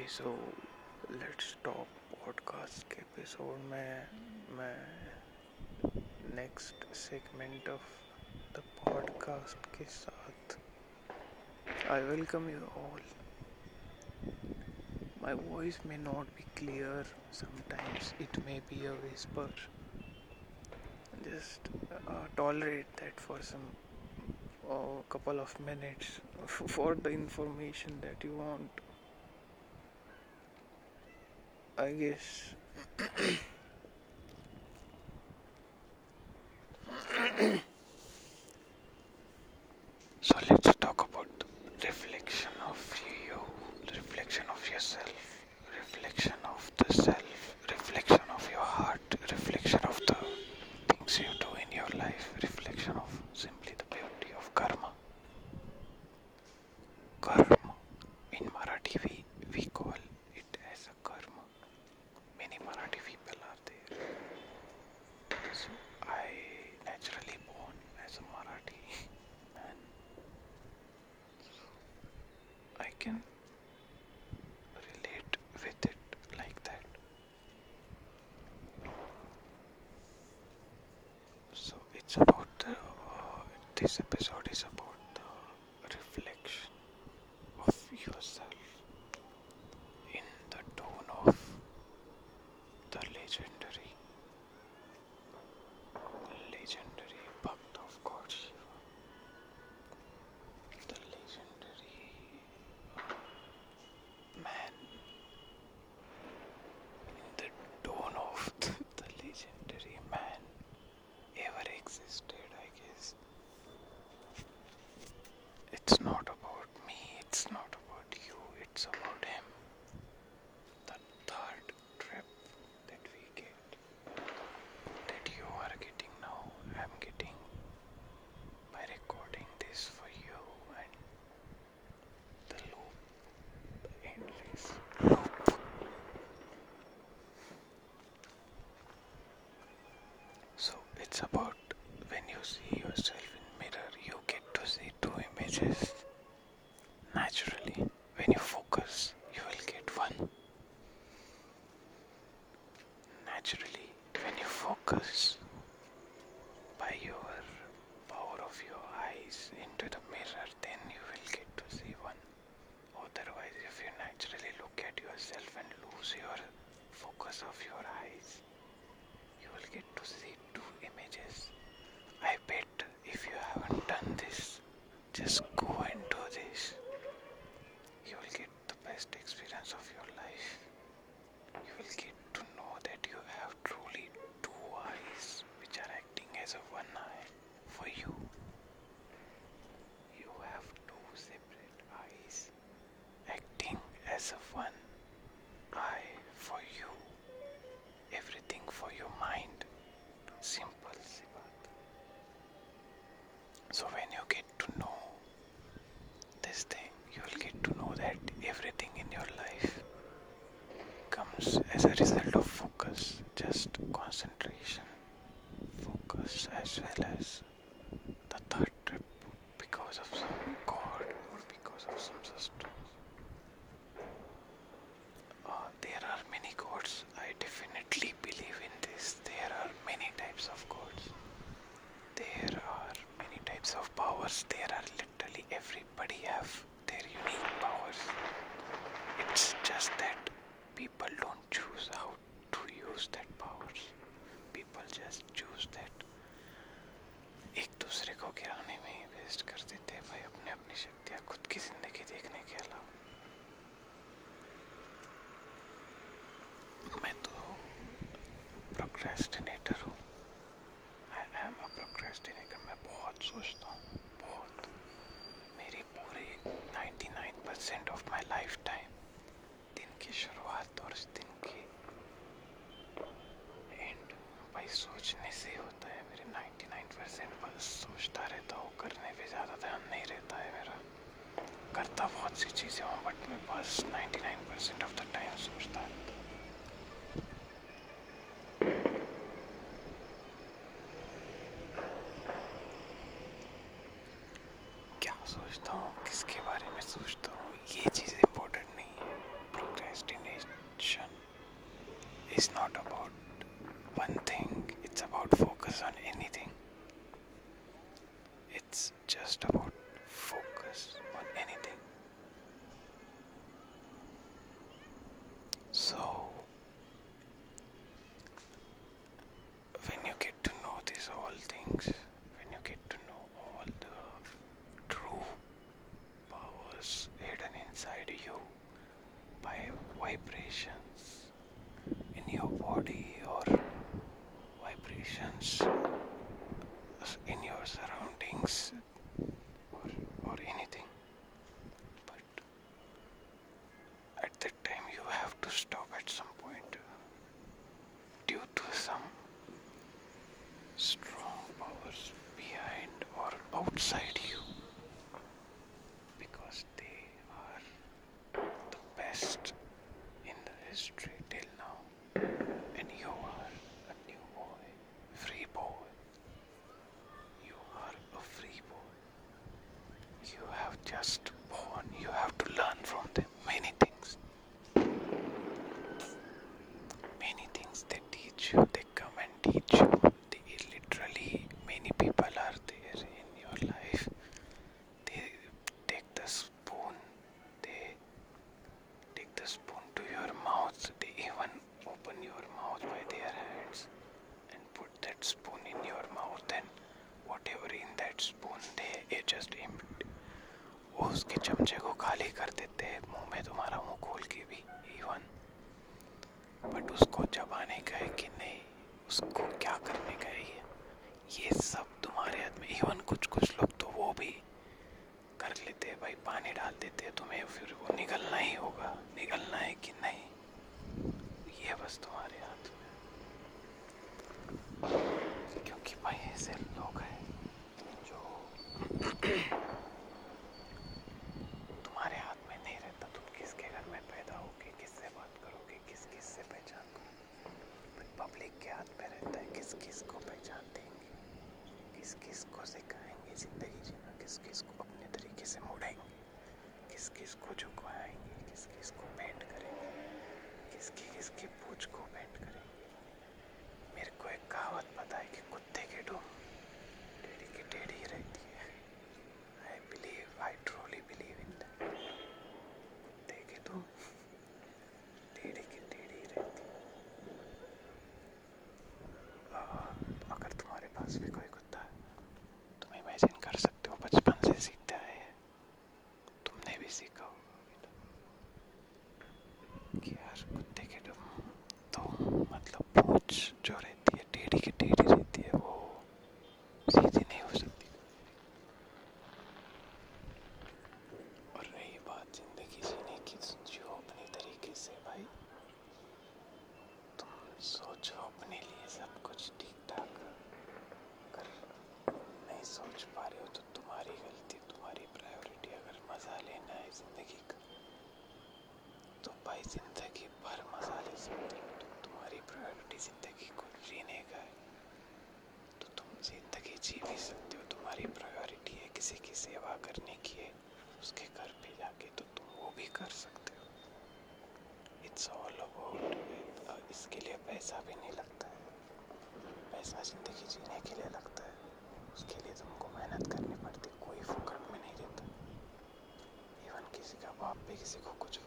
Okay so let's talk podcast के episode में मैं next segment of the podcast के साथ I welcome you all my voice may not be clear sometimes it may be a whisper tolerate that for some uh, couple of minutes for the information that you want. I guess. boken. Focus by your power of your eyes into the mirror, then you will get to see one. Otherwise, if you naturally look at yourself and lose your focus of your eyes, you will get to see two images. I bet if you haven't done this, just go powers. There are literally everybody have their unique powers. It's just that people don't choose how to use that powers. People just choose that. एक दूसरे को गिराने में ही waste कर देते हैं भाई अपने अपनी शक्तियाँ खुद की सी चीज़ें हों बट मैं बस 99 परसेंट ऑफ़ द टाइम सोचता हूँ। क्या सोचता हूँ, किसके बारे में सोचता हूँ? ये चीज़ इम्पोर्टेंट नहीं है। Procrastination is not about one thing it's about focus on anything it's just about focus. by vibrations in your body or vibrations in your surroundings or, or anything. But at that time, you have to stop at some point due to some strong powers behind or outside you. को जबाने का है कि नहीं? उसको क्या करने का है ये सब तुम्हारे हाथ में इवन कुछ कुछ लोग तो वो भी कर लेते हैं भाई, पानी डाल देते हैं तुम्हें, फिर वो निकलना ही होगा। निकलना है कि नहीं? ये बस तुम्हारे हाथ में। क्योंकि भाई ऐसे लोग हैं जो जी भी सकते हो, तुम्हारी प्रायोरिटी है किसी की सेवा करने की है, उसके घर पे जाके तो तुम वो भी कर सकते हो। इट्स ऑल अबाउट इसके लिए पैसा भी नहीं लगता है। पैसा ज़िंदगी जीने के लिए लगता है। उसके लिए तुमको मेहनत करनी पड़ती कोई फुकट में नहीं देता। इवन किसी का बाप भी किसी को कुछ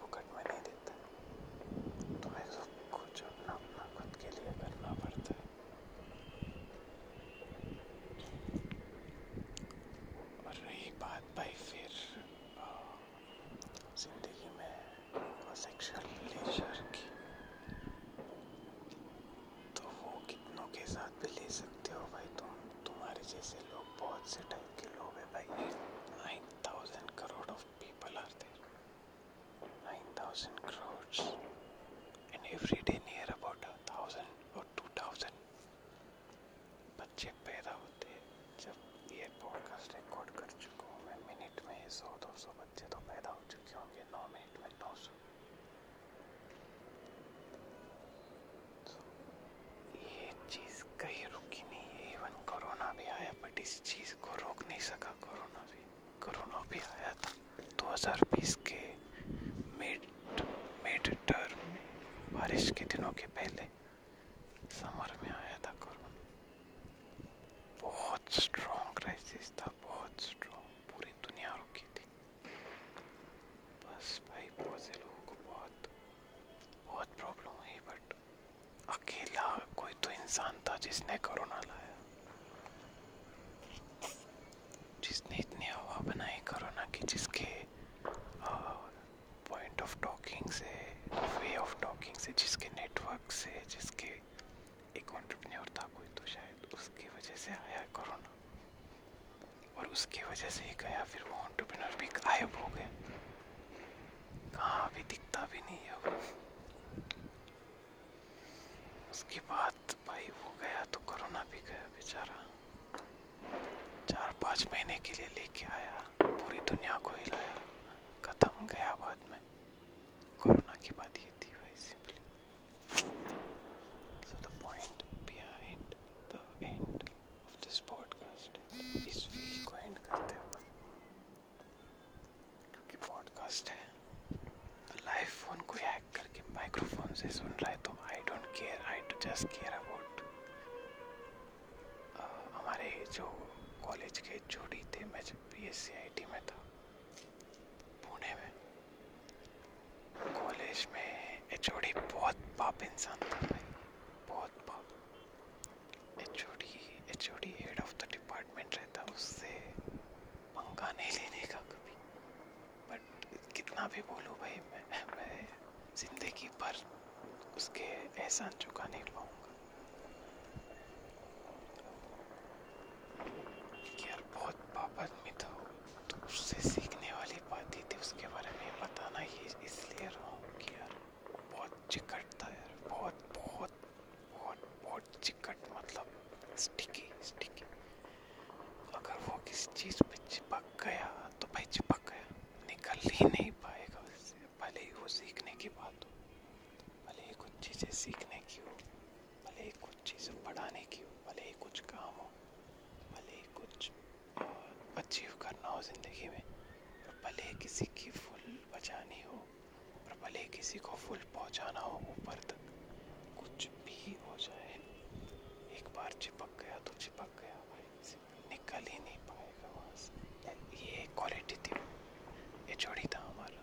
সেটাই प्रोग्रेस जिसने कोरोना लाया। जिसने इतनी हवा बनाई कोरोना की, जिसके पॉइंट ऑफ़ टॉकिंग से वे ऑफ़ टॉकिंग से, जिसके नेटवर्क से, जिसके एक था कोई तो शायद, उसकी वजह से आया कोरोना। और उसकी वजह से ही गया, फिर वो भी गायब हो गए कहाँ अभी दिखता भी नहीं है उसके बाद भाई वो गया तो कोरोना भी गया बेचारा। चार पाँच महीने के लिए लेके आया, पूरी दुनिया को हिलाया। खत्म गया बाद में, कोरोना की बात ये थी भाई simply so the point behind the end of this podcast इस वीक को एंड करते हुए क्योंकि पॉडकास्ट है लाइव फ़ोन को हैक करके माइक्रोफोन से सुन रहा है तो I don't care I just care about हमारे जो कॉलेज के जोड़ी थे मैं जब B S C I T में था पुणे में कॉलेज में एच बहुत पाप इंसान था बहुत पाप H O D H O D head of the department रहता उससे पंखा नहीं लेने का कभी बट कितना भी बोलूँ भाई मैं मैं ज़िंदगी भर उसके एहसान चुका नहीं पाऊँगा कि यार बहुत पाप आदमी था वो तो उससे सीखने वाली बात ही थी उसके बारे में बताना ही इसलिए रहा हूँ कि यार बहुत चिकट था यार बहुत बहुत बहुत बहुत चिकट मतलब स्टिकी स्टिकी अगर वो किसी चीज़ पे चिपक गया तो भाई चिपक गया निकल ही नहीं पाएगा उससे भले ही वो सीखने की बात हो भले ही कुछ चीज़ें सीखने की हो भले ही कुछ चीज़ें पढ़ाने की हो भले ही कुछ काम हो भले ही कुछ अचीव करना हो ज़िंदगी में, और भले किसी की फुल बचानी हो, और भले किसी को फुल पहुंचाना हो ऊपर तक, कुछ भी हो जाए, एक बार चिपक गया तो चिपक गया भाई, निकल ही नहीं पाएगा वहाँ से। ये क्वालिटी थी, ये जोड़ी था हमारा।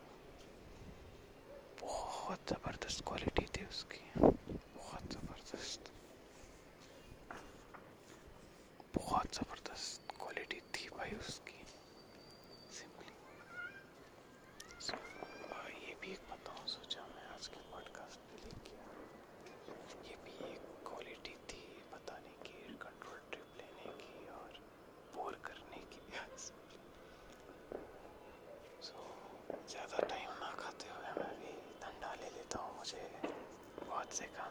बहुत ज़बरदस्त क्वालिटी थी उसकी बहुत ज़बरदस्त बहुत ज़बरदस्त क्वालिटी थी भाई उसकी सिंपली सो ये भी एक बताऊँ सोचा मैं आज के पॉडकास्ट पे लेके आया ये भी एक क्वालिटी थी बताने की कंट्रोल ट्रिप लेने की और बोर करने की सो ज़्यादा टाइम ना खाते हुए मैं भी ठंडा ले लेता हूँ मुझे बहुत